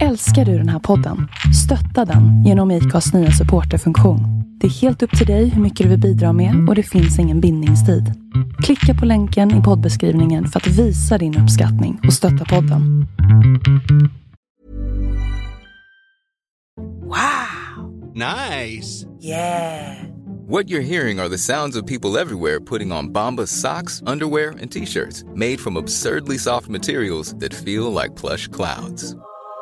Älskar du den här podden? Stötta den genom IKAs nya supporterfunktion. Det är helt upp till dig hur mycket du vill bidra med och det finns ingen bindningstid. Klicka på länken i poddbeskrivningen för att visa din uppskattning och stötta podden. Wow! Nice! Yeah! What you're hearing are the sounds of people everywhere putting on Bombas socks, underwear, and t-shirts made from absurdly soft materials that feel like plush clouds.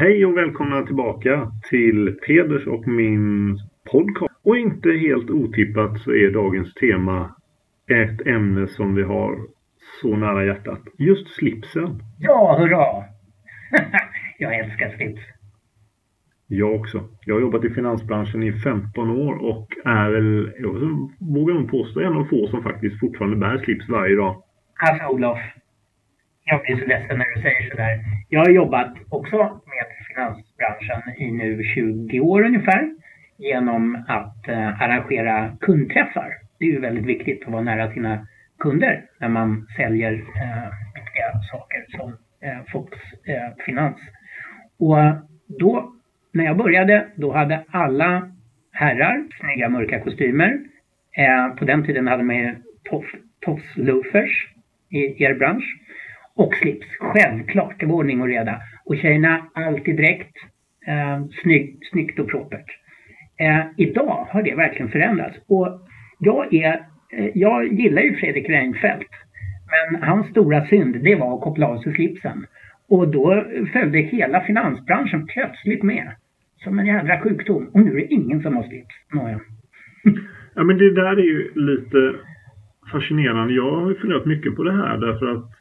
Hej och välkomna tillbaka till Peders och min podcast. Och inte helt otippat så är dagens tema ett ämne som vi har så nära hjärtat. Just slipsen. Ja, hurra! jag älskar slips. Jag också. Jag har jobbat i finansbranschen i 15 år och är väl, jag vågar nog påstå, en av få som faktiskt fortfarande bär slips varje dag. Alltså Olof, jag blir så ledsen när du säger sådär. Jag har jobbat också med finansbranschen i nu 20 år ungefär genom att eh, arrangera kundträffar. Det är ju väldigt viktigt att vara nära sina kunder när man säljer eh, viktiga saker som eh, folks eh, finans. Och då, när jag började, då hade alla herrar snygga mörka kostymer. Eh, på den tiden hade man ju tofsloafers i er bransch. Och slips, självklart. Det var ordning och reda. Och tjejerna alltid dräkt. Eh, snygg, snyggt och propert. Eh, idag har det verkligen förändrats. Och jag, är, eh, jag gillar ju Fredrik Reinfeldt. Men hans stora synd, det var att koppla av sig slipsen. Och då följde hela finansbranschen plötsligt med. Som en jädra sjukdom. Och nu är det ingen som har slips. Nåja. Ja men det där är ju lite fascinerande. Jag har ju funderat mycket på det här därför att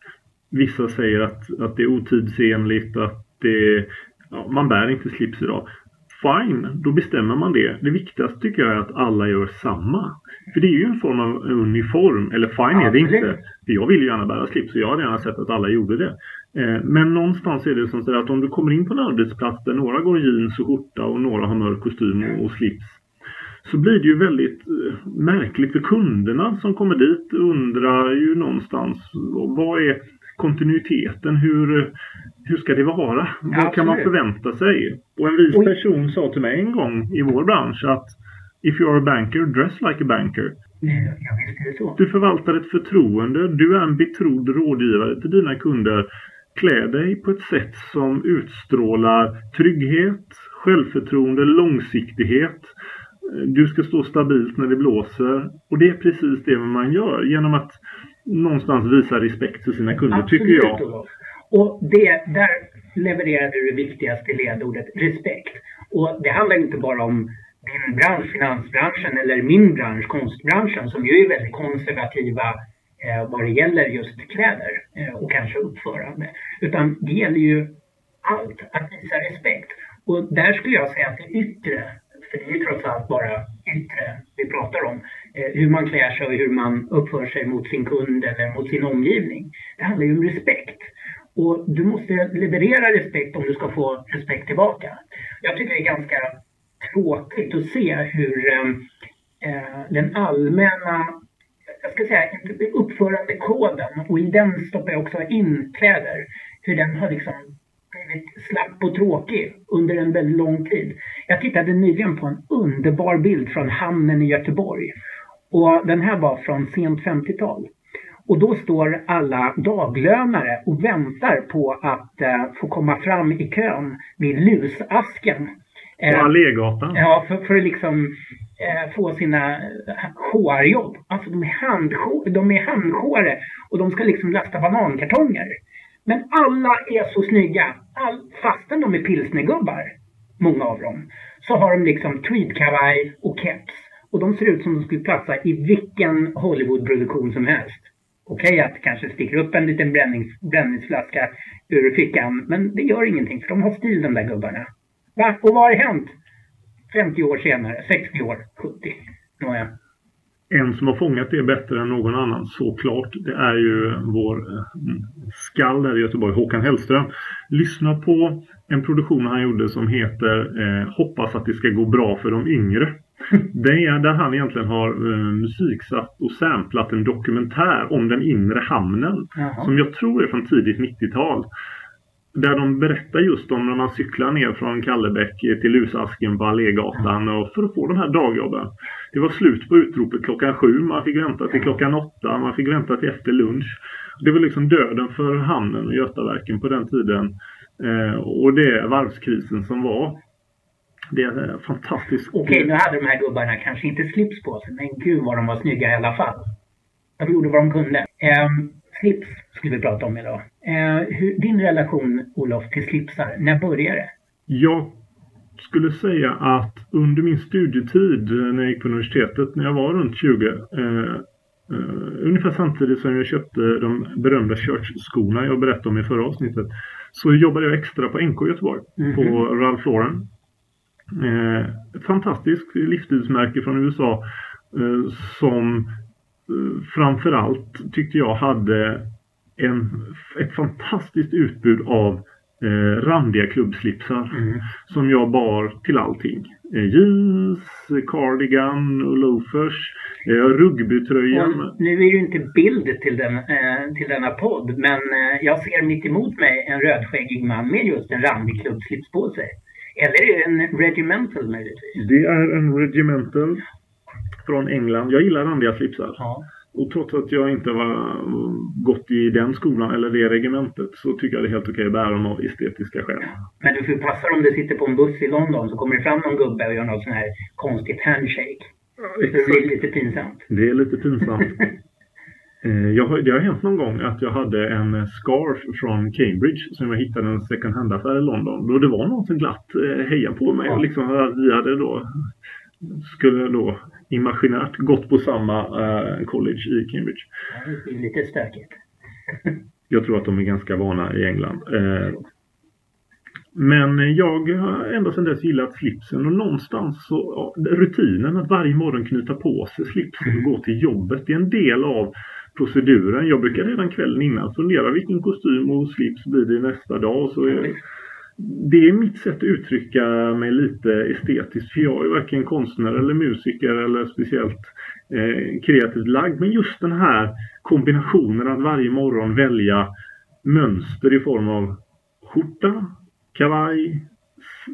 Vissa säger att, att det är otidsenligt, att det, ja, man bär inte slips idag. Fine, då bestämmer man det. Det viktigaste tycker jag är att alla gör samma. För det är ju en form av uniform. Eller fine är det inte. För jag vill ju gärna bära slips och jag hade gärna sett att alla gjorde det. Eh, men någonstans är det som så att om du kommer in på en arbetsplats där några går jeans och skjorta och några har mörk kostym och slips. Så blir det ju väldigt eh, märkligt för kunderna som kommer dit undrar ju någonstans vad är kontinuiteten. Hur, hur ska det vara? Vad Absolut. kan man förvänta sig? Och en vis person sa till mig en gång i vår bransch att If you are a banker, dress like a banker. Du förvaltar ett förtroende. Du är en betrodd rådgivare till dina kunder. Klä dig på ett sätt som utstrålar trygghet, självförtroende, långsiktighet. Du ska stå stabilt när det blåser. Och det är precis det man gör genom att någonstans visa respekt för sina kunder, Absolut, tycker jag. Och det, där levererade du det viktigaste ledordet, respekt. Och det handlar inte bara om din bransch, finansbranschen, eller min bransch, konstbranschen, som ju är väldigt konservativa eh, vad det gäller just kläder eh, och kanske uppförande. Utan det gäller ju allt, att visa respekt. Och där skulle jag säga att det yttre för det är ju trots allt bara yttre vi pratar om. Eh, hur man klär sig och hur man uppför sig mot sin kund eller mot sin omgivning. Det handlar ju om respekt. Och du måste leverera respekt om du ska få respekt tillbaka. Jag tycker det är ganska tråkigt att se hur eh, eh den allmänna jag ska säga uppförandekoden och i den stoppar jag också in kläder. Hur den har liksom blivit slapp och tråkig under en väldigt lång tid. Jag tittade nyligen på en underbar bild från hamnen i Göteborg. Och den här var från sent 50-tal. Och då står alla daglönare och väntar på att eh, få komma fram i kön vid lusasken. På Allégatan? Ja, för, för att liksom eh, få sina HR-jobb. Alltså de är, de är handjåre och de ska liksom lasta banankartonger. Men alla är så snygga. All, fastän de är pilsnergubbar, många av dem, så har de liksom tweedkavaj och keps. Och de ser ut som de skulle platsa i vilken Hollywoodproduktion som helst. Okej okay, att det kanske sticker upp en liten brännings, bränningsflaska ur fickan, men det gör ingenting för de har stil de där gubbarna. Va? Och vad har hänt 50 år senare, 60 år, 70? Nåja. En som har fångat det bättre än någon annan såklart, det är ju vår eh, skall där i Göteborg, Håkan Hellström. Lyssna på en produktion han gjorde som heter eh, Hoppas att det ska gå bra för de yngre. Det är där han egentligen har eh, musiksatt och samplat en dokumentär om den inre hamnen. Jaha. Som jag tror är från tidigt 90-tal. Där de berättar just om när man cyklar ner från Kallebäck till Lusasken på Allégatan och för att få de här dagjobben. Det var slut på utropet klockan sju, man fick vänta till klockan åtta, man fick vänta till efter lunch. Det var liksom döden för hamnen och Götaverken på den tiden. Eh, och det varvskrisen som var. Det är fantastiskt. Okej, nu hade de här gubbarna kanske inte slips på sig, men gud vad de var snygga i alla fall. De gjorde vad de kunde. Eh, slips skulle vi prata om idag. Eh, hur, din relation, Olof, till slipsar, när började det? Jag skulle säga att under min studietid när jag gick på universitetet, när jag var runt 20, eh, Uh, ungefär samtidigt som jag köpte de berömda Church-skorna jag berättade om i förra avsnittet så jobbade jag extra på NK Göteborg mm -hmm. på Ralph Lauren. Uh, ett fantastiskt livsstilsmärke från USA uh, som framförallt tyckte jag hade en, ett fantastiskt utbud av eh, randiga klubbslipsar mm. som jag bar till allting. Eh, jeans, cardigan och loafers, eh, rugbytröjan. nu är det inte bild till, den, eh, till denna podd men eh, jag ser mitt emot mig en rödskäggig man med just en randig klubbslips på sig. Eller är det en regimental möjligtvis? Det är en regimental från England. Jag gillar randiga slipsar. Ja. Och trots att jag inte var gått i den skolan eller det regementet så tycker jag det är helt okej att bära dem av estetiska skäl. Men du får passa om du sitter på en buss i London så kommer det fram någon gubbe och gör något sån här konstigt handshake. Ja, det är lite pinsamt. Det är lite pinsamt. Eh, jag har, det har hänt någon gång att jag hade en scarf från Cambridge som jag hittade i en second hand-affär i London. Och det var någon som glatt eh, hejade på mig. Ja. Och liksom, vi hade då, skulle då imaginärt gått på samma uh, college i Cambridge. det är lite stökigt. jag tror att de är ganska vana i England. Uh, men jag har ända sedan dess gillat slipsen och någonstans så ja, rutinen att varje morgon knyta på sig slipsen och gå till jobbet det är en del av proceduren. Jag brukar redan kvällen innan fundera vilken kostym och slips blir det nästa dag. Och så är, det är mitt sätt att uttrycka mig lite estetiskt. För jag är varken konstnär eller musiker eller speciellt eh, kreativt lagd. Men just den här kombinationen att varje morgon välja mönster i form av skjorta, kavaj,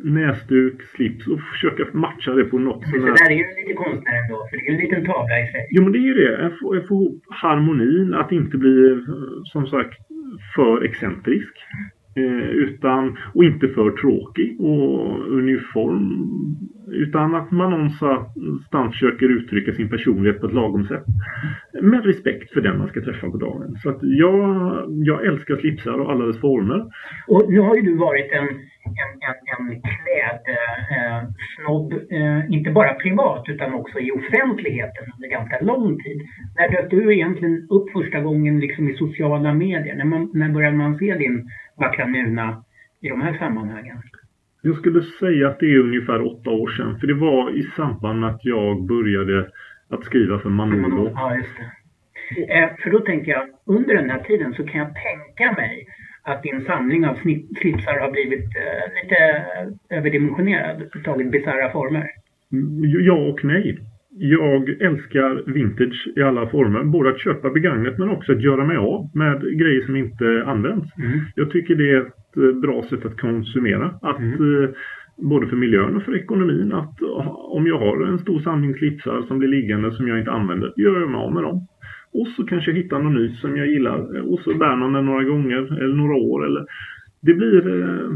näsduk, slips och försöka matcha det på något sätt. Det där är ju lite konstnär ändå, för det är ju en liten tavla i sig. Jo, men det är ju det. Att få, ihop harmonin, att inte bli som sagt för excentrisk. Eh, utan, och inte för tråkig och uniform. Utan att man någonstans försöker uttrycka sin personlighet på ett lagom sätt. Med respekt för den man ska träffa på dagen. Så att jag, jag älskar slipsar och alla dess former. Och nu har ju du varit en, en, en, en klädsnobb, eh, eh, inte bara privat utan också i offentligheten under ganska lång tid. När dök du egentligen upp första gången liksom i sociala medier? När, man, när började man se din vackra Nuna i de här sammanhangen? Jag skulle säga att det är ungefär åtta år sedan. För det var i samband med att jag började att skriva för Manolo. Ja, just det. Eh, för då tänker jag, under den här tiden så kan jag tänka mig att din samling av slipsar har blivit eh, lite överdimensionerad, tagit bisarra former. Mm, ja och nej. Jag älskar vintage i alla former. Både att köpa begagnat men också att göra mig av med grejer som inte används. Mm. Jag tycker det är ett eh, bra sätt att konsumera. Att, mm. eh, både för miljön och för ekonomin. Att om jag har en stor samling slipsar som blir liggande som jag inte använder, gör jag mig av med dem. Och så kanske jag hittar någon ny som jag gillar. Och så bär man den några gånger eller några år. Eller det blir eh,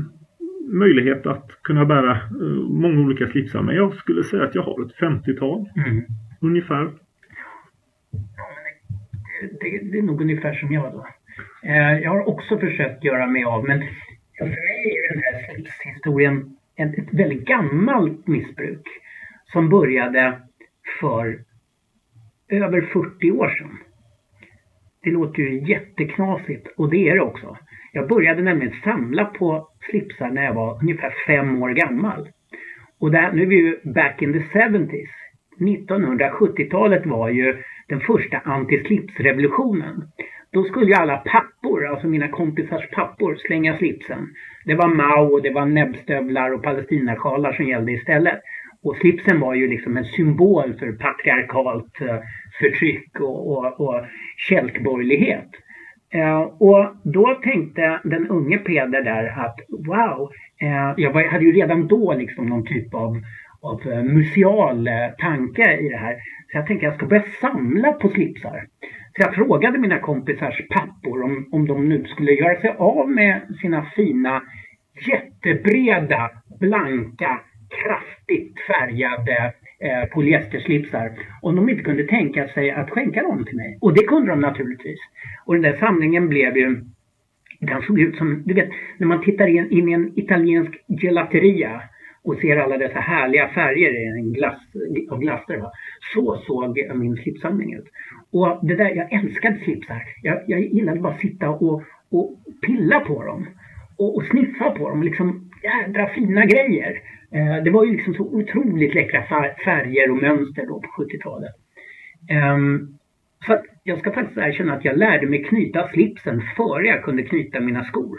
möjlighet att kunna bära uh, många olika slipsar. Men jag skulle säga att jag har ett 50-tal mm. ungefär. Ja, det, det, det, är nog ungefär som jag då. Eh, jag har också försökt göra mig av, men för mig är den här slipshistorien ett, ett väldigt gammalt missbruk som började för över 40 år sedan. Det låter ju jätteknasigt och det är det också. Jag började nämligen samla på slipsar när jag var ungefär fem år gammal. Och där, nu är vi ju back in the 70s. 1970-talet var ju den första antislipsrevolutionen. Då skulle ju alla pappor, alltså mina kompisars pappor, slänga slipsen. Det var Mao och det var näbbstövlar och palestinasjalar som gällde istället. Och slipsen var ju liksom en symbol för patriarkalt eh, förtryck och, och, och kälkborgerlighet. Eh, och då tänkte den unge Peder där att wow, eh, jag var, hade ju redan då liksom någon typ av, av eh, museal tanke i det här. Så jag tänkte jag ska börja samla på slipsar. Så jag frågade mina kompisars pappor om, om de nu skulle göra sig av med sina fina jättebreda, blanka, kraftigt färgade eh, polyesterslipsar om de inte kunde tänka sig att skänka dem till mig. Och det kunde de naturligtvis. Och den där samlingen blev ju den såg ut som, du vet, när man tittar in, in i en italiensk gelateria och ser alla dessa härliga färger i en glass, och glaster. Va? Så såg min slipsamling ut. Och det där, jag älskade slipsar. Jag, jag gillade bara att sitta och, och pilla på dem. Och, och sniffa på dem. Liksom jädra fina grejer. Eh, det var ju liksom så otroligt läckra färger och mönster då på 70-talet. Um, så att jag ska faktiskt erkänna att jag lärde mig knyta slipsen före jag kunde knyta mina skor.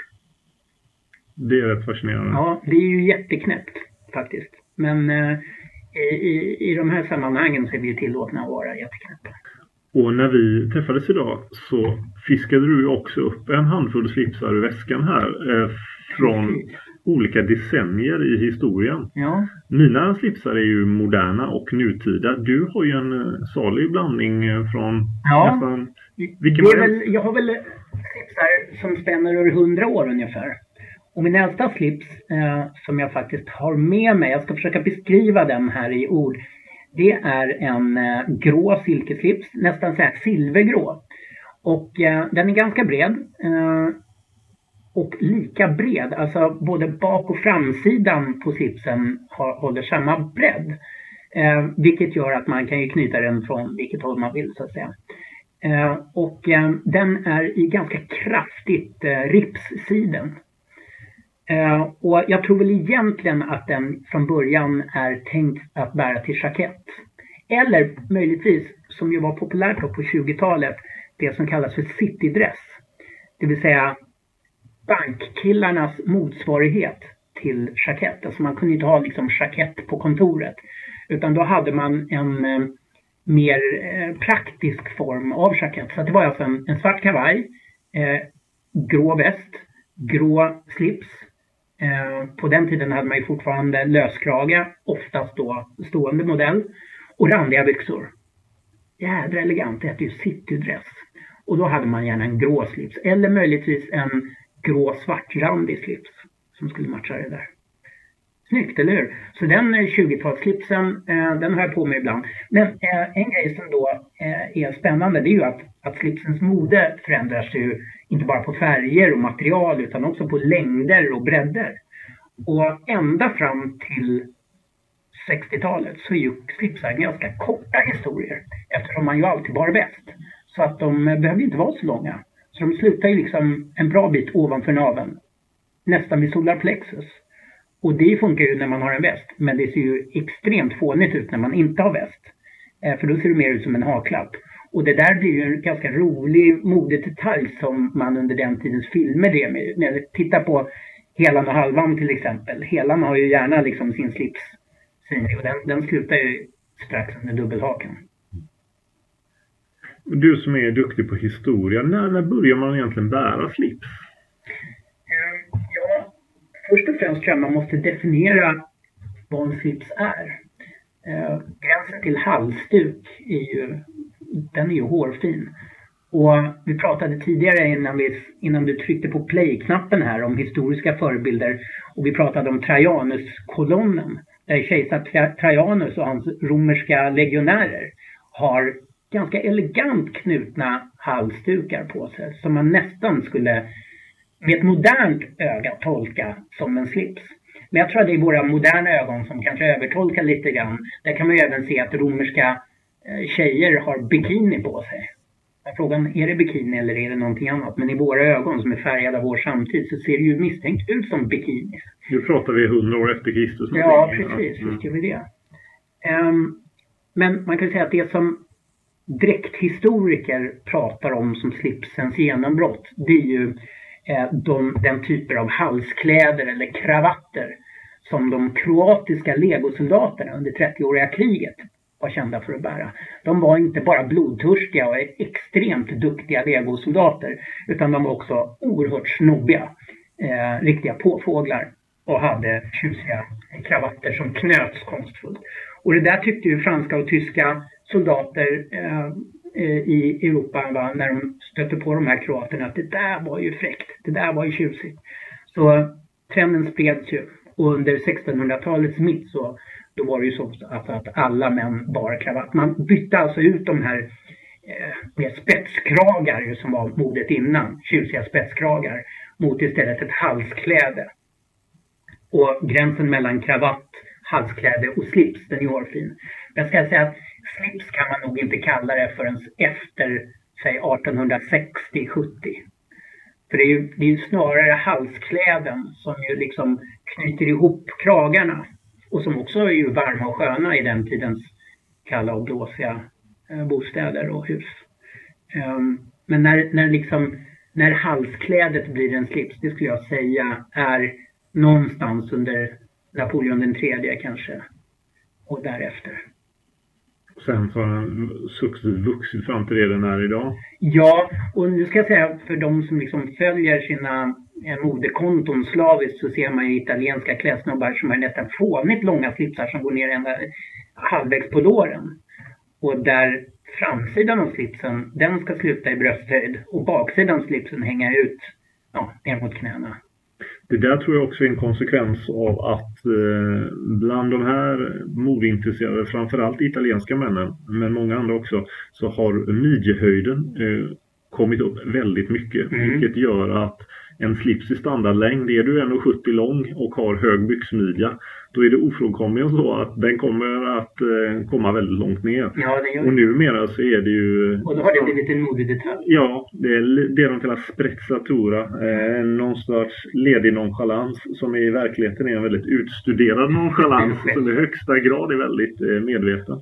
Det är rätt fascinerande. Ja, det är ju jätteknäppt faktiskt. Men eh, i, i de här sammanhangen så är vi tillåtna att vara jätteknäppa. Och när vi träffades idag så fiskade du också upp en handfull slipsar ur väskan här eh, från olika decennier i historien. Ja. Mina slipsar är ju moderna och nutida. Du har ju en eh, salig blandning eh, från ja. nästan... Vilken det är väl, jag har väl slipsar som spänner över hundra år ungefär. Och min äldsta slips eh, som jag faktiskt har med mig, jag ska försöka beskriva den här i ord. Det är en eh, grå silkeslips, nästan så här silvergrå. Och eh, den är ganska bred. Och lika bred, alltså både bak och framsidan på slipsen har, håller samma bredd. Eh, vilket gör att man kan ju knyta den från vilket håll man vill så att säga. Eh, och eh, den är i ganska kraftigt eh, ripssiden. Eh, och jag tror väl egentligen att den från början är tänkt att bära till jackett. Eller möjligtvis, som ju var populärt då på 20-talet, det som kallas för citydress. Det vill säga bankkillarnas motsvarighet till jackett. Alltså man kunde inte ha liksom jackett på kontoret. Utan då hade man en eh, mer eh, praktisk form av jackett. Så det var alltså en, en svart kavaj, eh, grå väst, grå slips. Eh, på den tiden hade man ju fortfarande löskrage, oftast då stående modell. Och randiga byxor. Jädra elegant, det hette ju citydress. Och då hade man gärna en grå slips. Eller möjligtvis en grå svartrandig slips som skulle matcha det där. Snyggt, eller hur? Så den eh, 20-talsslipsen, eh, den har jag på mig ibland. Men eh, en grej som då eh, är spännande det är ju att, att slipsens mode förändras ju inte bara på färger och material utan också på längder och bredder. Och ända fram till 60-talet så är ju slipsar ganska korta historier eftersom man ju alltid bar väst. Så att de eh, behöver inte vara så långa. Så de slutar ju liksom en bra bit ovanför naveln. Nästan vid solarplexus. Och det funkar ju när man har en väst. Men det ser ju extremt fånigt ut när man inte har väst. Eh, för då ser det mer ut som en haklapp. Och det där blir ju en ganska rolig modedetalj som man under den tidens filmer drev med. När jag tittar på Helan och Halvan till exempel. Helan har ju gärna liksom sin slips synlig och den, den slutar ju strax under dubbelhaken. Du som är duktig på historia, när, när börjar man egentligen bära slips? Ehm, ja, först och främst tror jag man måste definiera vad en slips är. Ehm, gränsen till halsduk är ju, den är ju hårfin. Och vi pratade tidigare innan, vi, innan du tryckte på play-knappen här om historiska förebilder och vi pratade om Trajanus-kolonnen där kejsar Trajanus och hans romerska legionärer har ganska elegant knutna halsdukar på sig som man nästan skulle med ett modernt öga tolka som en slips. Men jag tror att det är våra moderna ögon som kanske övertolkar lite grann. Där kan man ju även se att romerska eh, tjejer har bikini på sig. Frågan är det bikini eller är det någonting annat? Men i våra ögon som är färgade av vår samtid så ser det ju misstänkt ut som bikini. Nu pratar vi hundra år efter Kristus. Ja, precis. Visst gör vi det. Um, men man kan säga att det som dräkthistoriker pratar om som slipsens genombrott, det är ju eh, de, den typer av halskläder eller kravatter som de kroatiska legosoldaterna under 30-åriga kriget var kända för att bära. De var inte bara blodtörstiga och extremt duktiga legosoldater utan de var också oerhört snobbiga. Eh, riktiga påfåglar och hade tjusiga kravatter som knöts konstfullt. Och det där tyckte ju franska och tyska soldater eh, i Europa va, när de stötte på de här kroaterna att det där var ju fräckt, det där var ju tjusigt. Så trenden spreds ju och under 1600-talets mitt så då var det ju så alltså att alla män bar kravatt. Man bytte alltså ut de här eh, med spetskragar som var modet innan, tjusiga spetskragar, mot istället ett halskläde. Och gränsen mellan kravatt, halskläde och slips, den är hårfin. Jag ska säga att slips kan man nog inte kalla det förrän efter, säg 1860-70. För det är ju det är snarare halskläden som ju liksom knyter ihop kragarna och som också är ju varma och sköna i den tidens kalla och blåsiga eh, bostäder och hus. Ehm, men när, när, liksom, när halsklädet blir en slips, det skulle jag säga är någonstans under Napoleon den tredje kanske och därefter. Sen så har den successivt vuxit fram till det den är idag. Ja, och nu ska jag säga för de som liksom följer sina eh, modekonton slaviskt så ser man ju italienska klädsnubbar som har nästan fånigt långa slipsar som går ner ända halvvägs på låren. Och där framsidan av slipsen, den ska sluta i brösthöjd och baksidan av slipsen hänga ut ja, ner mot knäna. Det där tror jag också är en konsekvens av att eh, bland de här modeintresserade, framförallt italienska männen, men många andra också, så har midjehöjden eh, kommit upp väldigt mycket. Mm. Vilket gör att en slips i standardlängd, är du 1,70 lång och har hög byxmidja, då är det ofrånkomligen så att den kommer att eh, komma väldigt långt ner. Ja, det gör och numera så är det ju... Och då har det blivit en modedetalj. Ja, det är det de kallar sprezzatura. Eh, någon sorts ledig nonchalans som i verkligheten är en väldigt utstuderad nonchalans som i högsta grad är väldigt eh, medveten.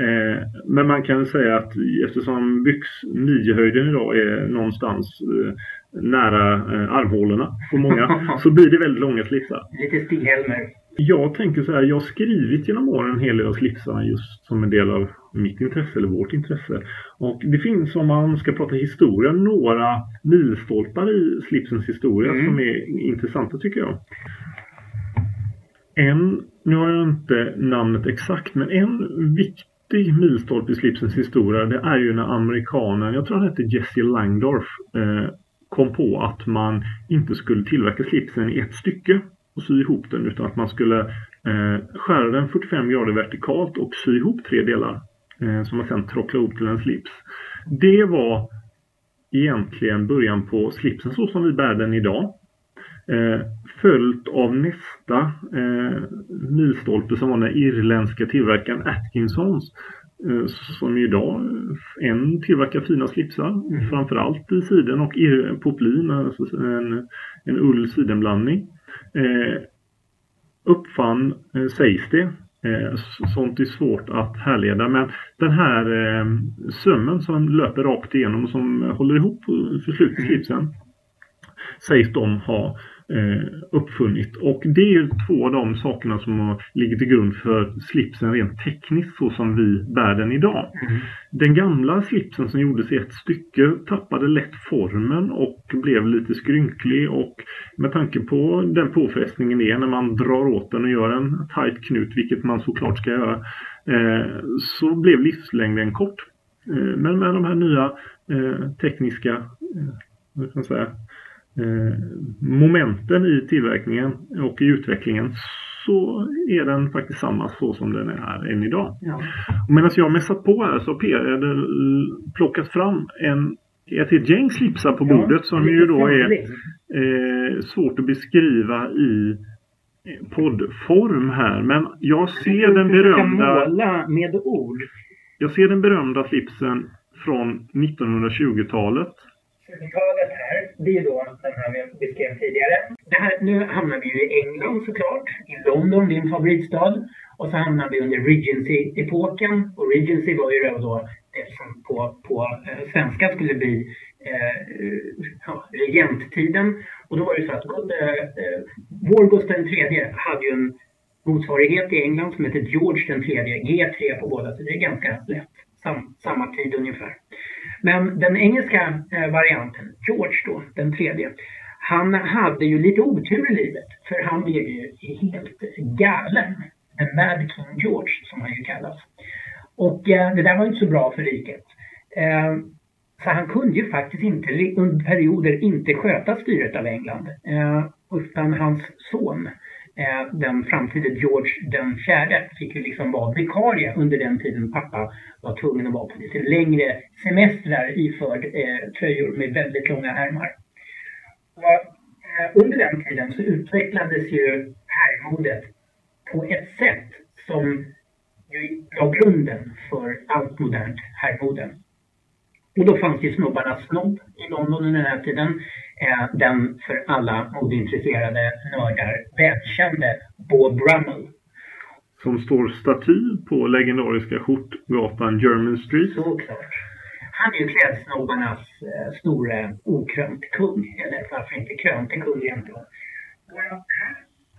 Eh, men man kan säga att eftersom byx midjehöjden idag är någonstans eh, nära eh, armhålorna på många så blir det väldigt långa slipsar. Lite Stig-Helmer. Jag tänker så här, jag har skrivit genom åren en hel del av slipsarna just som en del av mitt intresse eller vårt intresse. Och det finns om man ska prata historia några milstolpar i slipsens historia mm. som är intressanta tycker jag. En, nu har jag inte namnet exakt, men en viktig milstolpe i slipsens historia det är ju när amerikanen, jag tror han hette Jesse Langdorf, eh, kom på att man inte skulle tillverka slipsen i ett stycke och sy ihop den utan att man skulle eh, skära den 45 grader vertikalt och sy ihop tre delar eh, som man sedan tråcklade ihop till en slips. Det var egentligen början på slipsen så som vi bär den idag. Eh, följt av nästa eh, milstolpe som var den irländska tillverkaren Atkinsons eh, som idag en tillverkar fina slipsar, mm. framförallt i siden och poplin, alltså en, en ull sidenblandning eh, uppfann, eh, sägs det, eh, sånt är svårt att härleda, men den här eh, sömmen som löper rakt igenom och som håller ihop för slutet slipsen sägs de ha uppfunnit. Och det är två av de sakerna som ligger till grund för slipsen rent tekniskt så som vi bär den idag. Mm. Den gamla slipsen som gjordes i ett stycke tappade lätt formen och blev lite skrynklig och med tanke på den påfrestningen det är när man drar åt den och gör en tight knut, vilket man såklart ska göra, eh, så blev livslängden kort. Eh, men med de här nya eh, tekniska eh, säga, Eh, momenten i tillverkningen och i utvecklingen så är den faktiskt samma så som den är än idag. Ja. Medan jag mässat på här så har PR plockat fram en, ett helt gäng slipsar på bordet ja, som ju då är eh, svårt att beskriva i poddform här. Men jag ser den berömda... måla med ord. Jag ser den berömda slipsen från 1920-talet. 20-talet här, det är då den här vi beskrev tidigare. Det här, nu hamnar vi ju i England såklart, i London, din favoritstad. Och så hamnar vi under Regency-epoken. Och Regency var ju då det som på, på eh, svenska skulle bli eh, ja, regenttiden. Och då var det så att eh, eh vår Gustav III hade ju en motsvarighet i England som heter George III, G3 på båda, så det är ganska lätt. Sam, samma tid ungefär. Men den engelska eh, varianten, George då, den tredje, han hade ju lite otur i livet. För han blev ju helt galen. En Mad King George, som han ju kallas. Och eh, det där var inte så bra för riket. Eh, så han kunde ju faktiskt inte under perioder inte sköta styret av England. Eh, utan hans son Eh, den framtida George den fjärde fick ju liksom vara vikarie under den tiden pappa var tvungen att vara på lite längre semestrar iförd eh, tröjor med väldigt långa ärmar. Och, eh, under den tiden så utvecklades ju herrmodet på ett sätt som ju la grunden för allt modernt herrmode. Och då fanns ju snobbarnas snobb i London under den här tiden eh, den för alla modeintresserade nördar välkände Bob Brummel. Som står staty på legendariska skjortgatan German Street. Såklart. Han är ju klädsnobbarnas eh, store okrönt kung. Eller varför inte krönte kung egentligen. Han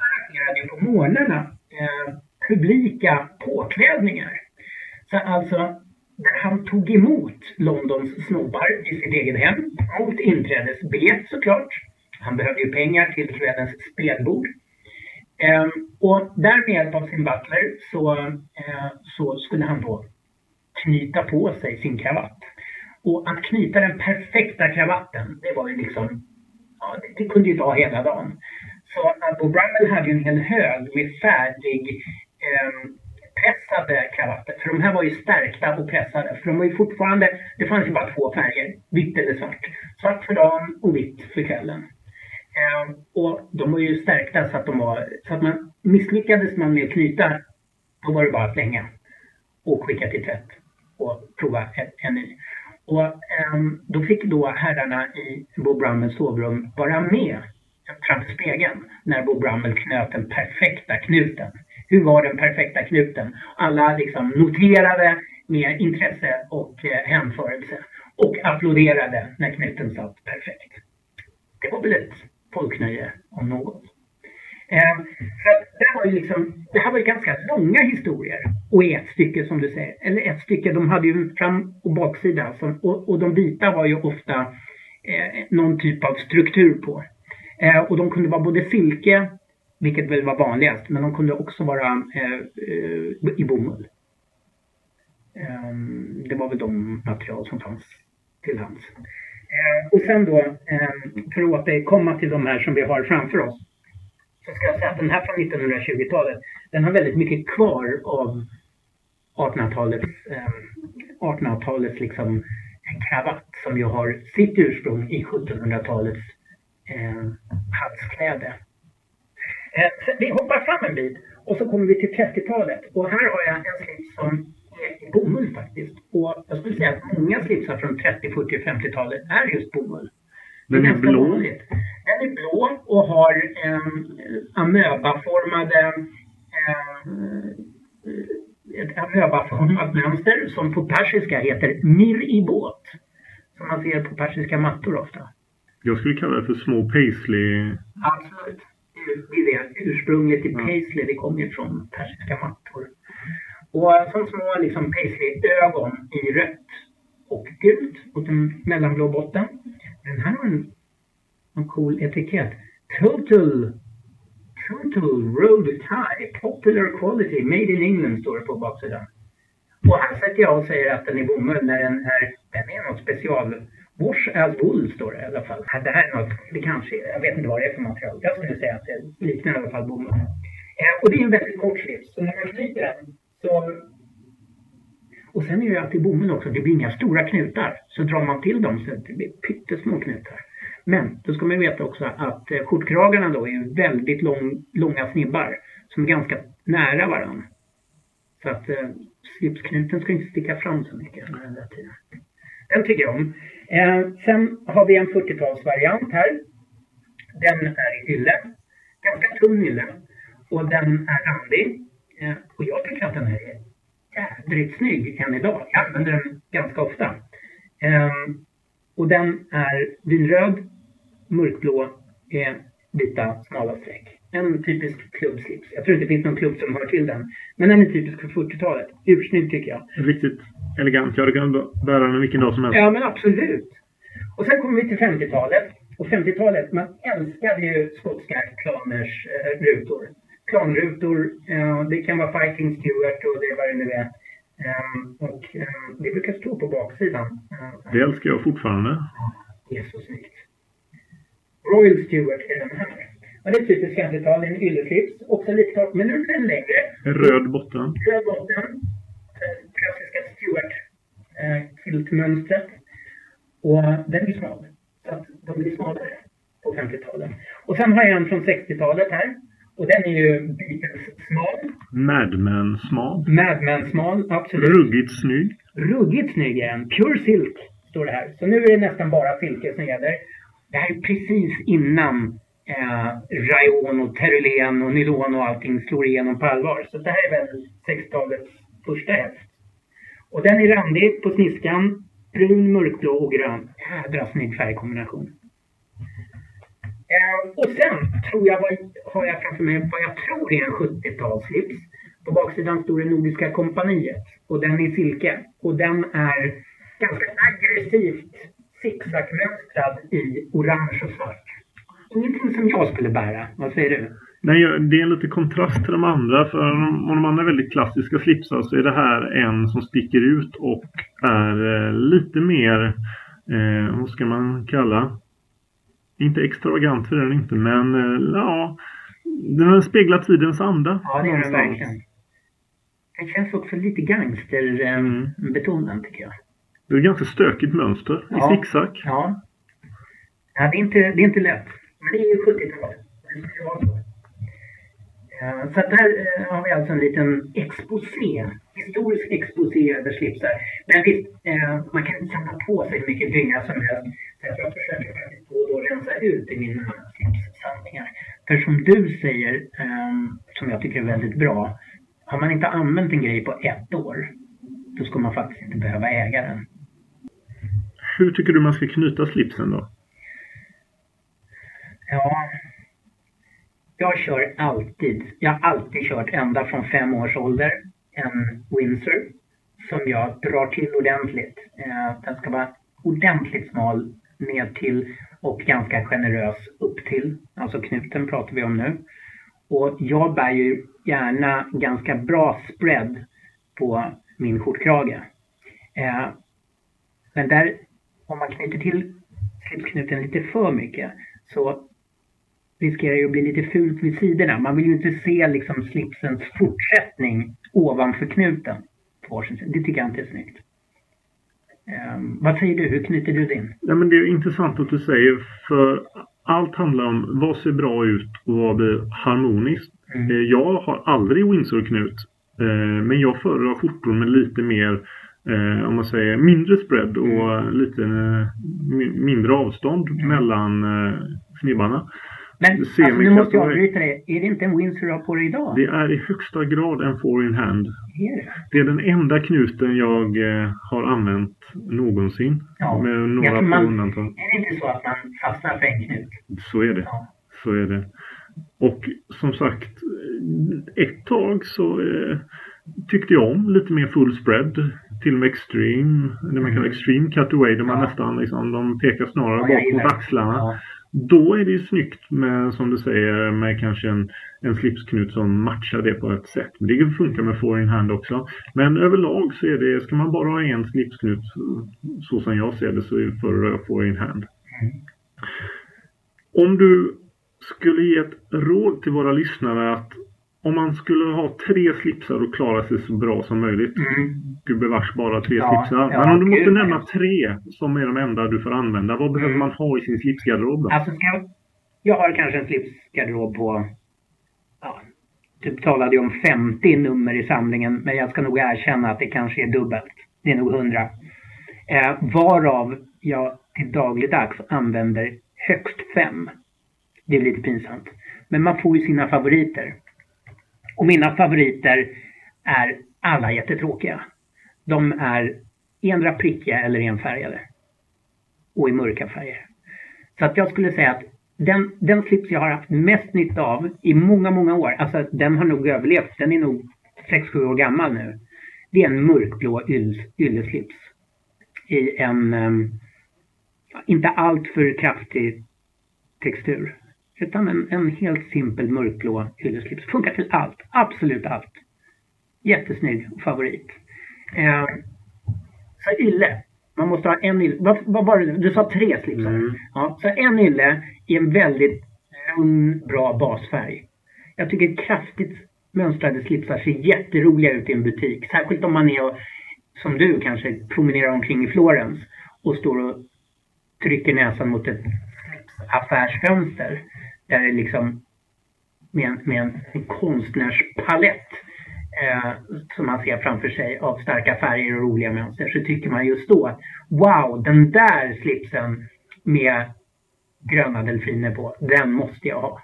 arrangerade ju på morgnarna eh, publika påklädningar. Så alltså han tog emot Londons snobbar i sitt eget hem mot inträdesbiljett såklart. Han behövde ju pengar till kvällens spelbord. Eh, och där med hjälp av sin butler så, eh, så skulle han då knyta på sig sin kravatt. Och att knyta den perfekta kravatten, det var ju liksom, ja, det, det kunde ju ta hela dagen. Så Bo Brummel hade ju en hel hög med färdig eh, pressade kravatter. För de här var ju stärkta och pressade. För de var ju fortfarande, det fanns ju bara två färger, vitt eller svart. Svart för dagen och vitt för kvällen. Eh, och de var ju stärkta så att de var, så att man misslyckades man med att knyta, då var det bara att slänga och skicka till tvätt och prova en, en ny. Och eh, då fick då herrarna i Bo Brummels sovrum vara med framför spegeln när Bo Brummel knöt den perfekta knuten hur var den perfekta knuten? Alla liksom noterade med intresse och eh, hänförelse och applåderade när knuten satt perfekt. Det var väl ett folknöje om något. Eh, det, här var ju liksom, det här var ju ganska långa historier och i ett stycke som du säger. Eller ett stycke, de hade ju fram och baksida som, och, och de vita var ju ofta eh, någon typ av struktur på. Eh, och de kunde vara både silke vilket väl var vanligast, men de kunde också vara eh, eh i bomull. Ehm, det var väl de material som fanns till hands. Ehm, och sen då, ehm, för att återkomma till de här som vi har framför oss, så ska jag säga att den här från 1920-talet, den har väldigt mycket kvar av 1800-talets, 1800-talets liksom en kravatt som ju har sitt ursprung i 1700-talets eh, halskläde. Eh, vi hoppar fram en bit och så kommer vi till 30-talet. Och här har jag en slips som är bomull faktiskt. Och jag skulle säga att många slipsar från 30, 40 50-talet är just bomull. Den är, är blå? Vanligt. Den är blå och har eh, amöbaformade eh, ett amöbaformat mönster som på persiska heter mir-i-båt. Som man ser på persiska mattor ofta. Jag skulle kalla det för små paisley... Absolut vi vet ursprunget till paisley, det kommer ju från persiska mattor. Och som små liksom paisley-ögon i rött och gult mot en mellanblå botten. Den här har en, en cool etikett. Total Total Road Tie Popular Quality Made in England står det på baksidan. Och här sätter jag och säger att den är bomull när den är, den är något special Wash as wool står det i alla fall. Det här är något, det kanske jag vet inte vad det är för material. Jag skulle säga att det liknar i alla fall bomull. Eh, och det är en väldigt kort slips, så när man knyter den så... Och sen är det alltid bomull också, det blir inga stora knutar. Så drar man till dem så det blir pyttesmå knutar. Men då ska man veta också att eh, skjortkragarna då är väldigt lång, långa snibbar som är ganska nära varandra. Så att eh, slipsknuten ska inte sticka fram så mycket under den där tiden. Den tycker jag om. Eh, sen har vi en 40-talsvariant här. Den är i ylle. Ganska tunn ylle. Och den är randig. Eh, och jag tycker att den är jädrigt snygg än idag. Jag använder den ganska ofta. Eh, och den är vinröd, mörkblå, eh, vita smala streck. En typisk klubbslips. Jag tror inte det finns någon klubb som hör till den. Men den är typisk för 40-talet. Ursnygg tycker jag. Riktigt elegant. Jag hade kunnat bära den vilken dag som helst. Ja, men absolut. Och sen kommer vi till 50-talet. Och 50-talet, man älskade ju skotska klaners eh, rutor. Klanrutor, eh, det kan vara Fighting Stewart och det vad det nu är. Um, och det brukar stå på baksidan. Uh, det älskar jag fortfarande. Det är så snyggt. Royal Stewart är den här. Och det är typiskt 50-tal, det är en ylleslips. Också lite kort, men nu är den längre. Röd botten. Röd botten. Eh, klassiska Stewart eh. Och den är smal. Så att de blir smalare på 50-talet. Och sen har jag en från 60-talet här. Och den är ju Beatles-smal. Madman-smal. Madman-smal, absolut. Ruggigt snygg. Ruggigt snygg är den. Pure Silk står det här. Så nu är det nästan bara silkesneder. Det här är precis innan eh, rayon och terulen och nylon och allting slår igenom på allvar. Så det här är väl 60-talets första häst. Och den är randig på sniskan. Brun, mörkblå och grön. Jädra snygg färgkombination. Eh, och sen tror jag, vad, har jag framför mig vad jag tror är en 70-talsslips. På baksidan står det Nordiska kompaniet. Och den är silke. Och den är ganska aggressivt zigzagmönstrad i orange och svart. Ingenting som jag skulle bära. Vad säger du? Nej, det är en lite kontrast till de andra. För om de andra är väldigt klassiska slipsar så är det här en som sticker ut och är eh, lite mer, eh, vad ska man kalla? Inte extravagant för den inte, men eh, ja, den speglar tidens anda. Ja, det gör den verkligen. Den känns också lite gangsterbetonad mm. tycker jag. Det är ett ganska stökigt mönster i ja. zigzag. Ja. ja det, är inte, det är inte lätt. Men det är ju 70-tal. Så där eh, har vi alltså en liten exposé, historisk exposé över slipsar. Men visst, eh, man kan inte samla på sig hur mycket dynga som helst. Så jag försöker faktiskt då och då rensa ut i mina slipssamlingar. För som du säger, ehm, som jag tycker är väldigt bra, har man inte använt en grej på ett år, då ska man faktiskt inte behöva äga den. Hur tycker du man ska knyta slipsen då? Ja, jag kör alltid, jag har alltid kört ända från fem års ålder en Windsor som jag drar till ordentligt. Eh, den ska vara ordentligt smal ned till och ganska generös upp till. Alltså knuten pratar vi om nu. Och jag bär ju gärna ganska bra spread på min skjortkrage. Eh, men där, om man knyter till slipsknuten lite för mycket så riskerar ju att bli lite fult vid sidorna. Man vill ju inte se liksom slipsens fortsättning ovanför knuten. Det tycker jag inte är snyggt. Um, vad säger du? Hur knyter du din? Ja, men det är intressant att du säger för allt handlar om vad ser bra ut och vad blir harmoniskt. Mm. Eh, jag har aldrig Windsor-knut. Eh, men jag föredrar skjortor med lite mer eh, om man säger mindre spread och mm. lite mindre avstånd mm. mellan snibbarna. Men alltså, nu måste jag avbryta dig. Är det inte en Windsor du har på dig idag? Det är i högsta grad en four in hand. Är det? det är den enda knuten jag eh, har använt någonsin. Ja. Med några man, få undantag. Är det inte så att man fastnar för en knut? Så är det. Ja. Så är det. Och som sagt, ett tag så eh, tyckte jag om lite mer full spread. Till och med extreme, det man kallar mm. extreme cutaway där man nästan liksom, de pekar snarare ja, bak mot axlarna. Då är det ju snyggt med, som du säger, med kanske en, en slipsknut som matchar det på ett sätt. Men det funkar med four in hand också. Men överlag så är det, ska man bara ha en slipsknut så som jag ser det så föredrar jag four in hand. Om du skulle ge ett råd till våra lyssnare att om man skulle ha tre slipsar och klara sig så bra som möjligt. Mm. Gubevars bara tre ja, slipsar. Ja, Men om du måste nämna tre som är de enda du får använda. Vad behöver mm. man ha i sin slipsgarderob då? Alltså, jag, jag har kanske en slipsgarderob på ja, typ talade jag om 50 nummer i samlingen. Men jag ska nog erkänna att det kanske är dubbelt. Det är nog 100. Eh, varav jag till dagligdags använder högst fem. Det är lite pinsamt. Men man får ju sina favoriter. Och mina favoriter är alla jättetråkiga. De är endera prickiga eller enfärgade. Och i mörka färger. Så att jag skulle säga att den, den slips jag har haft mest nytta av i många, många år, alltså den har nog överlevt, den är nog 6-7 år gammal nu. Det är en mörkblå ylleslips. I en um, inte alltför kraftig textur. Utan en, en helt simpel mörkblå ylleslips. Funkar till allt. Absolut allt. Jättesnygg favorit. Eh, så ylle. Man måste ha en ylle. Vad, vad var det? Du sa tre slipsar. Mm. Ja, så en ylle i en väldigt lugn, bra basfärg. Jag tycker kraftigt mönstrade slipsar ser jätteroliga ut i en butik. Särskilt om man är och, som du kanske, promenerar omkring i Florens och står och trycker näsan mot ett affärsfönster. Där det liksom med en, med en, konstnärspalett eh, som man ser framför sig av starka färger och roliga mönster så tycker man just då att wow, den där slipsen med gröna delfiner på, den måste jag ha.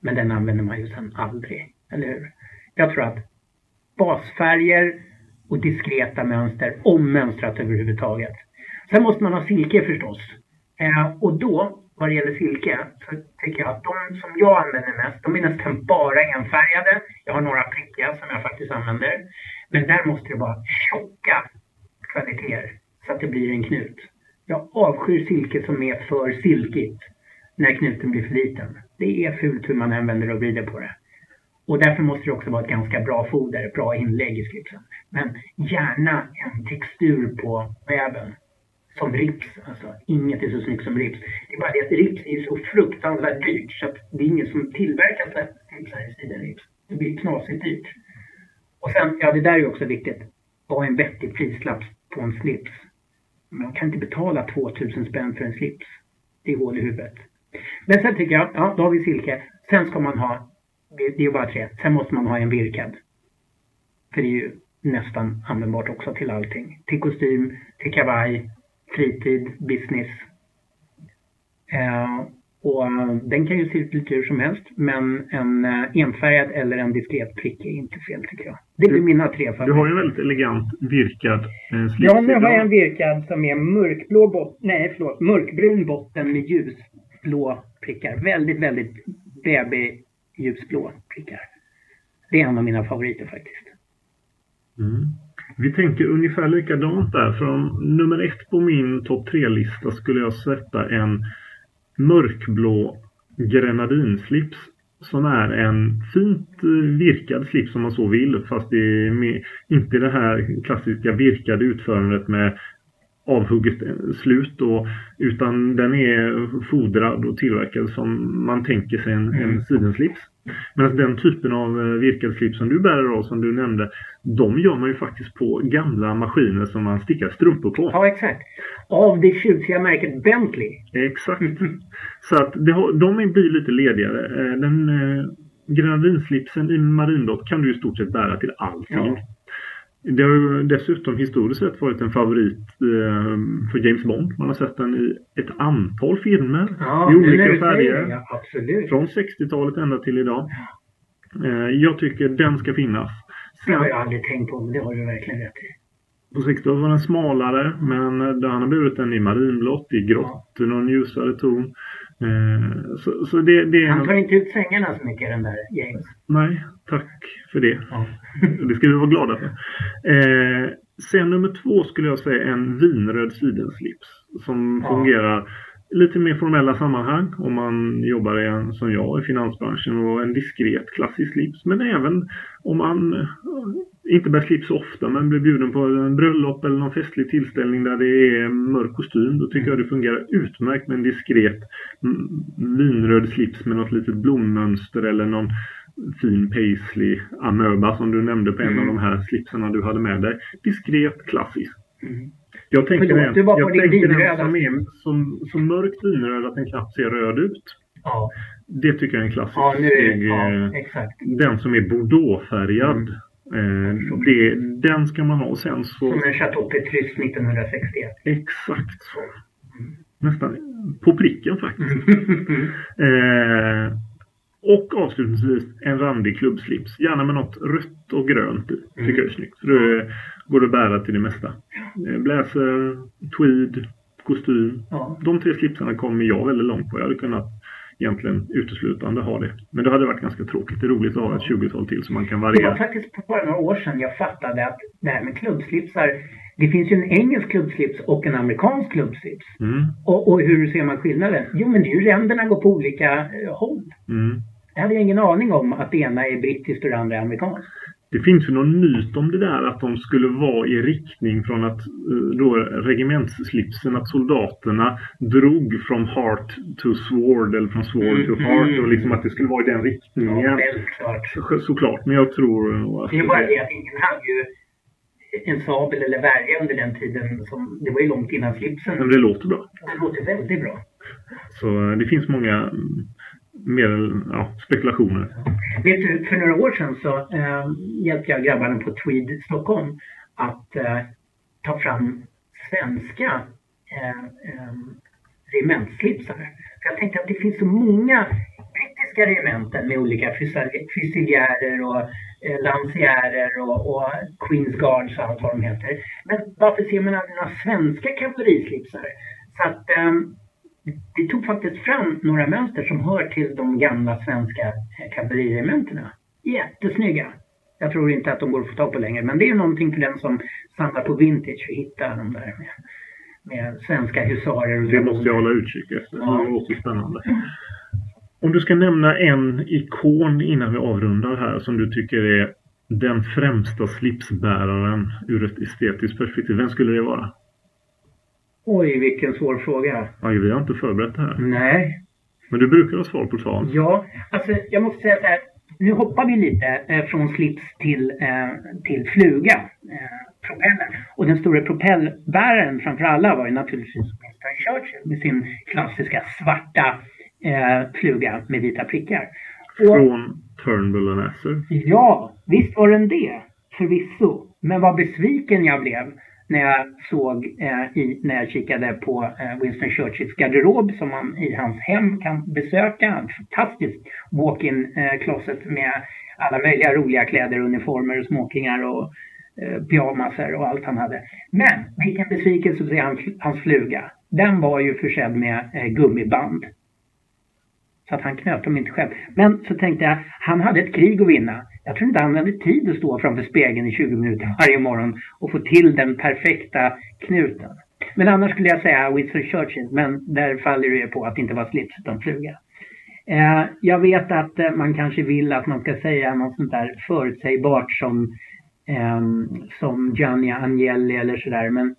Men den använder man ju sen aldrig, eller hur? Jag tror att basfärger och diskreta mönster, om mönstrat överhuvudtaget. Sen måste man ha silke förstås. Eh, och då, vad det gäller silke, så tycker jag att de som jag använder mest, de är nästan bara enfärgade. Jag har några prickiga som jag faktiskt använder. Men där måste det vara tjocka kvaliteter så att det blir en knut. Jag avskyr silke som är för silkigt när knuten blir för liten. Det är fult hur man använder och vrider på det. Och därför måste det också vara ett ganska bra foder, bra inlägg i slipsen. Men gärna en textur på väven. Som rips, alltså. Inget är så snyggt som rips. Det är bara det att rips är så fruktansvärt dyrt så att det är ingen som tillverkar slipsar i sidenrips. Det blir knasigt dyrt. Och sen, ja det där är ju också viktigt. Ha en vettig prislapp på en slips? Man kan inte betala 2000 spänn för en slips. Det är hål i huvudet. Men sen tycker jag, ja då har vi silke. Sen ska man ha, det är bara tre. Sen måste man ha en virkad. För det är ju nästan användbart också till allting. Till kostym, till kavaj, fritid, business. Eh, och den kan ju se ut lite hur som helst. Men en eh, enfärgad eller en diskret prick är inte fel tycker jag. Det blir mina tre favoriter. Du har ju en väldigt elegant virkad eh, slips. Ja, nu har jag en virkad som är mörkblå botten, nej förlåt, mörkbrun botten med ljusblå prickar. Väldigt, väldigt baby ljusblå prickar. Det är en av mina favoriter faktiskt. Mm. Vi tänker ungefär likadant där. Från nummer ett på min topp tre-lista skulle jag sätta en mörkblå grenadinslips som är en fint eh, virkad slips om man så vill fast det är med, inte det här klassiska virkade utförandet med avhugget slut då, utan den är fodrad och tillverkad som man tänker sig en, en mm. sidenslips. Medan den typen av eh, virkad slips som du bär idag, som du nämnde, de gör man ju faktiskt på gamla maskiner som man stickar strumpor på. Ja, exakt. Av det tjusiga märket Bentley. Exakt. Så att det, de blir lite ledigare. Eh, den eh, grenadinslipsen i marinblått kan du i stort sett bära till allting. Ja. Det har dessutom historiskt sett varit en favorit eh, för James Bond. Man har sett den i ett antal filmer ja, i olika färger. Ja, absolut. Från 60-talet ända till idag. Eh, jag tycker den ska finnas. Sen, det har jag aldrig tänkt på, men det har du verkligen rätt i. På 60-talet var den smalare, men han har burit den i marinblått, i grått, ja. någon ljusare ton. Eh, så, så det, det Han tar inte ut sängarna så mycket den där James. Nej, tack för det. Ja. det ska vi vara glada för. Eh, sen nummer två skulle jag säga en vinröd sidenslips. Som ja. fungerar lite mer formella sammanhang om man jobbar i som jag i finansbranschen och en diskret klassisk slips. Men även om man inte bär slips ofta men blir bjuden på en bröllop eller någon festlig tillställning där det är mörk kostym. Då tycker jag det fungerar utmärkt med en diskret vinröd slips med något litet blommönster eller någon fin paisley amöba som du nämnde på en mm. av de här slipsarna du hade med dig. Diskret, klassisk. Mm. Jag tänker Förlåt, en, jag tänker den som är som, som mörkt vinröd att den knappt ser röd ut. Ja. Det tycker jag är en klassisk ja, nu är, ja, Den som är bordeauxfärgad. Eh, det, den ska man ha. Och sen så... Som en Chateau Petrus 1961. Exakt så. Nästan på pricken faktiskt. eh, och avslutningsvis en randig klubbslips. Gärna med något rött och grönt i. Tycker jag är snyggt. Det går att bära till det mesta. Eh, Blazer, tweed, kostym. Ja. De tre slipsarna kommer jag väldigt långt på. Jag hade kunnat egentligen uteslutande ha det. Men det hade varit ganska tråkigt. Det är roligt att ha ett 20-tal till så man kan Det var variera. faktiskt på bara några år sedan jag fattade att det här med klubbslipsar, det finns ju en engelsk klubbslips och en amerikansk klubbslips. Mm, Och, och hur ser man skillnaden? Jo, men det är ju ränderna går på olika eh, håll. mm. Jag hade ingen aning om att det ena är brittiskt och det andra är amerikanskt. Det finns ju någon myt om det där att de skulle vara i riktning från att eh, då regementsslipsen, att soldaterna drog från heart to sword eller från sword to Mm, heart mm. och liksom att det skulle vara i den riktningen. Ja, självklart. Så- Såklart, men jag tror att Det är bara det att ingen hade ju en sabel eller värja under den tiden. Som, det var ju långt innan slipsen. Men det låter bra. Det låter väldigt bra. Så eh, det finns många mm, mer ja, spekulationer. Vet du, för några år sedan så eh, hjälpte jag grabbarna på Tweed Stockholm att eh, ta fram svenska eh, eh, regementsslipsar. Jag tänkte att det finns så många brittiska regementen med olika fusiljärer och eh, lansjärer och, och Queens Guards och allt vad de heter. Men varför ser man aldrig några svenska kavallerislipsar? Så att eh, det tog faktiskt fram några mönster som hör till de gamla svenska kavalleriregementena. Jättesnygga! Jag tror inte att de går att få tag på längre, men det är någonting för den som samlar på vintage att hitta de där med, med svenska husarer. och Det måste jag hålla utkik efter. Ja. Det låter spännande. Om du ska nämna en ikon innan vi avrundar här som du tycker är den främsta slipsbäraren ur ett estetiskt perspektiv. Vem skulle det vara? Oj, vilken svår fråga. Aj, vi har inte förberett det här. Nej. Men du brukar ha svar på tal. Ja, alltså jag måste säga så här. Nu hoppar vi lite eh, från slips till, eh, till fluga, eh, propeller. Och den stora propellbäraren framför alla var ju naturligtvis Winston Churchill med sin klassiska svarta eh, fluga med vita prickar. Och, Från Turnbull och Nasser. ja, visst var den det. Förvisso. Men vad besviken jag blev när jag såg, eh, i, när jag kikade på eh, Winston Churchills garderob som man i hans hem kan besöka. En fantastisk walk-in eh, closet med alla möjliga roliga kläder, uniformer, smokingar och eh, pyjamaser och allt han hade. Men vilken besvikelse att se hans, hans fluga. Den var ju försedd med eh, gummiband. Så att han knöt dem inte själv. Men så tänkte jag, han hade ett krig att vinna. Jag tror inte han hade tid att stå framför spegeln i 20 minuter varje morgon och få till den perfekta knuten. Men annars skulle jag säga Winston Churchill, men där faller det på att det inte var slips utan fluga. Eh, jag vet att eh, man kanske vill att man ska säga något sånt där förutsägbart som, eh, som Gianni Agnelli eller sådär, men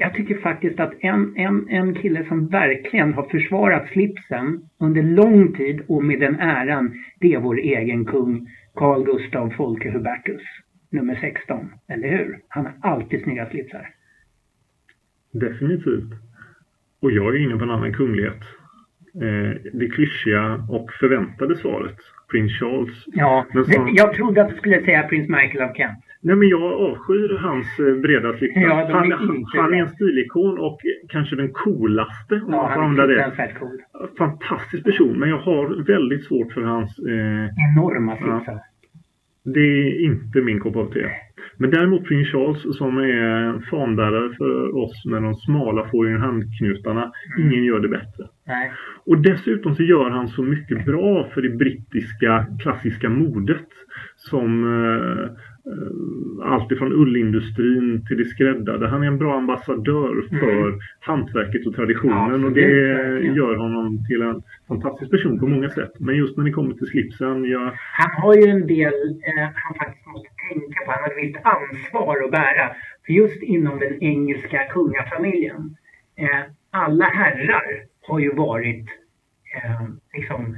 jag tycker faktiskt att en, en, en kille som verkligen har försvarat slipsen under lång tid och med den äran, det är vår egen kung Carl Gustav Folke Hubertus, nummer 16. Eller hur? Han har alltid snygga slipsar. Definitivt. Och jag är inne på en annan kunglighet. Eh, det klyschiga och förväntade svaret. Prins Charles. Ja, det, jag trodde att du skulle säga prins Michael av Kent. Nej men jag avskyr hans eh, breda slipsar. Ja, är han, han är en stilikon och kanske den coolaste Ja, han är det. fruktansvärt cool. Fantastisk person men jag har väldigt svårt för hans eh, Enorma slipsar. Det är inte min kopp av te. Men däremot prins Charles som är fanbärare för oss med de smala fåriga handknutarna. Ingen gör det bättre. Nej. Och dessutom så gör han så mycket bra för det brittiska klassiska modet. Som eh, allt ifrån ullindustrin till det skräddade. Han är en bra ambassadör för hantverket och traditionen. Absolut, och det verkligen. gör honom till en fantastisk person på många sätt. Men just när det kommer till slipsen, jag, Han har ju en del eh, han faktiskt måste tänka på. Han har ett visst ansvar att bära. För just inom den engelska kungafamiljen. Eh, alla herrar har ju varit eh, liksom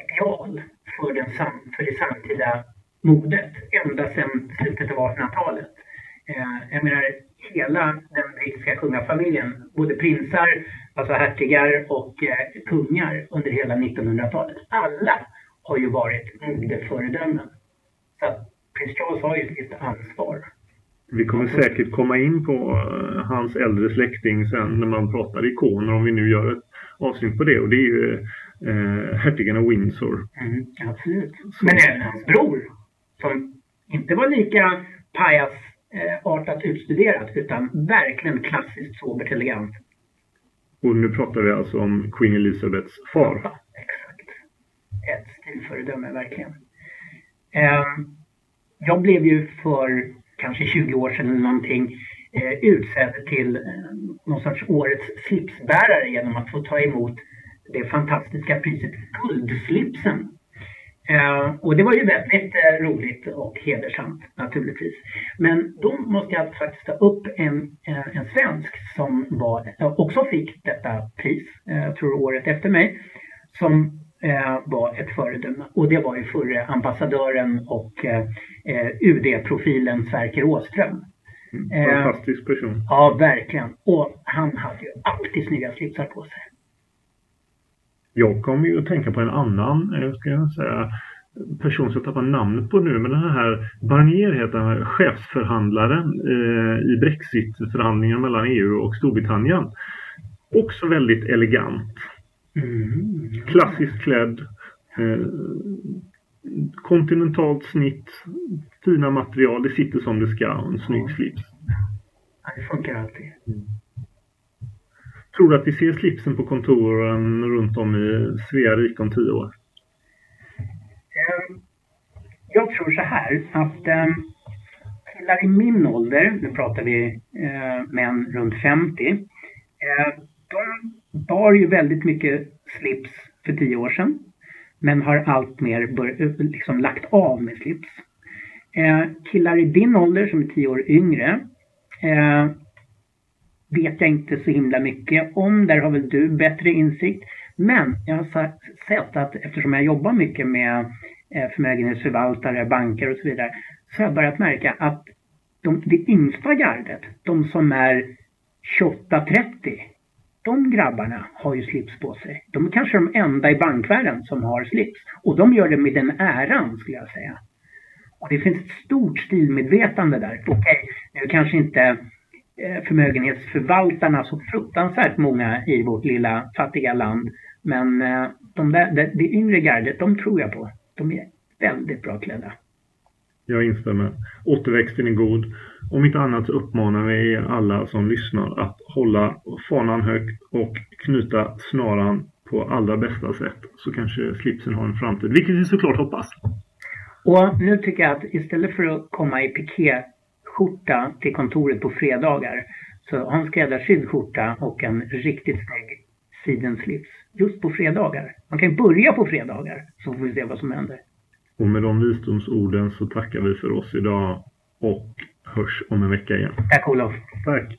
ideal för, den för det samtida modet. Ända sedan slutet av 1800-talet. Eh, jag menar, hela den brittiska kungafamiljen, både prinsar, alltså hertigar och eh, kungar under hela 1900-talet. Alla har ju varit modeföredömen. Så att prins Charles har ju ett ansvar. Vi kommer säkert komma in på eh, hans äldre släkting sen när man pratar ikoner om vi nu gör ett avsnitt på det och det är ju eh, hertigen av Windsor. Mm, absolut. Men även hans bror som inte var lika pajasartat eh, utstuderat utan verkligen klassiskt sobert elegant. Och nu pratar vi alltså om Queen Elizabeths far. Ja, exakt. Ett stilföredöme verkligen. Eh, jag blev ju för kanske 20 år sedan eller någonting eh, utsedd till eh, någon sorts årets slipsbärare genom att få ta emot det fantastiska priset Guldslipsen. Eh, och det var ju väldigt eh, roligt och hedersamt naturligtvis. Men då måste jag faktiskt ta upp en, eh, en svensk som var, också fick detta pris, jag tror året efter mig, som var ett föredöme. Och det var ju förre ambassadören och UD-profilen Sverker Åström. Mm, fantastisk person. Ja, verkligen. Och han hade ju alltid snygga slipsar på sig. Jag kommer ju att tänka på en annan, eh, ska jag säga, person som jag tappar namnet på nu, men den här Barnier heter han, chefsförhandlaren eh, i Brexit-förhandlingarna mellan EU och Storbritannien. Också väldigt elegant. Mm. Klassiskt klädd. Eh, kontinentalt snitt. Fina material. Det sitter som det ska. En snygg slips. Det funkar alltid. Mm. Tror du att vi ser slipsen på kontoren runt om i Svea rike om tio år? Ehm, jag tror så här att ehm, killar i min ålder, nu pratar vi eh, män runt 50, ehm, de bar ju väldigt mycket slips för tio år sedan. Men har alltmer liksom lagt av med slips. Killar i din ålder som är tio år yngre vet jag inte så himla mycket om. Där har väl du bättre insikt. Men jag har sett att eftersom jag jobbar mycket med eh, förmögenhetsförvaltare, banker och så vidare, så har jag börjat märka att de, det yngsta gardet, de som är 28-30, de grabbarna har ju slips på sig. De är kanske de enda i bankvärlden som har slips. Och de gör det med den äran, skulle jag säga. Och det finns ett stort stilmedvetande där. Okej, okay, nu kanske inte förmögenhetsförvaltarna så fruktansvärt många i vårt lilla fattiga land. Men eh, de där, det, det yngre gardet, de tror jag på. De är väldigt bra klädda. Jag instämmer. Återväxten är god. Om inte annat så uppmanar vi alla som lyssnar att hålla fanan högt och knyta snaran på allra bästa sätt. Så kanske slipsen har en framtid, vilket vi såklart hoppas. Och nu tycker jag att istället för att komma i piké skjorta till kontoret på fredagar. Så ha en skräddarsydd skjorta och en riktigt snygg sidenslips just på fredagar. Man kan börja på fredagar så får vi se vad som händer. Och med de visdomsorden så tackar vi för oss idag och hörs om en vecka igen. Tack Olof. Tack.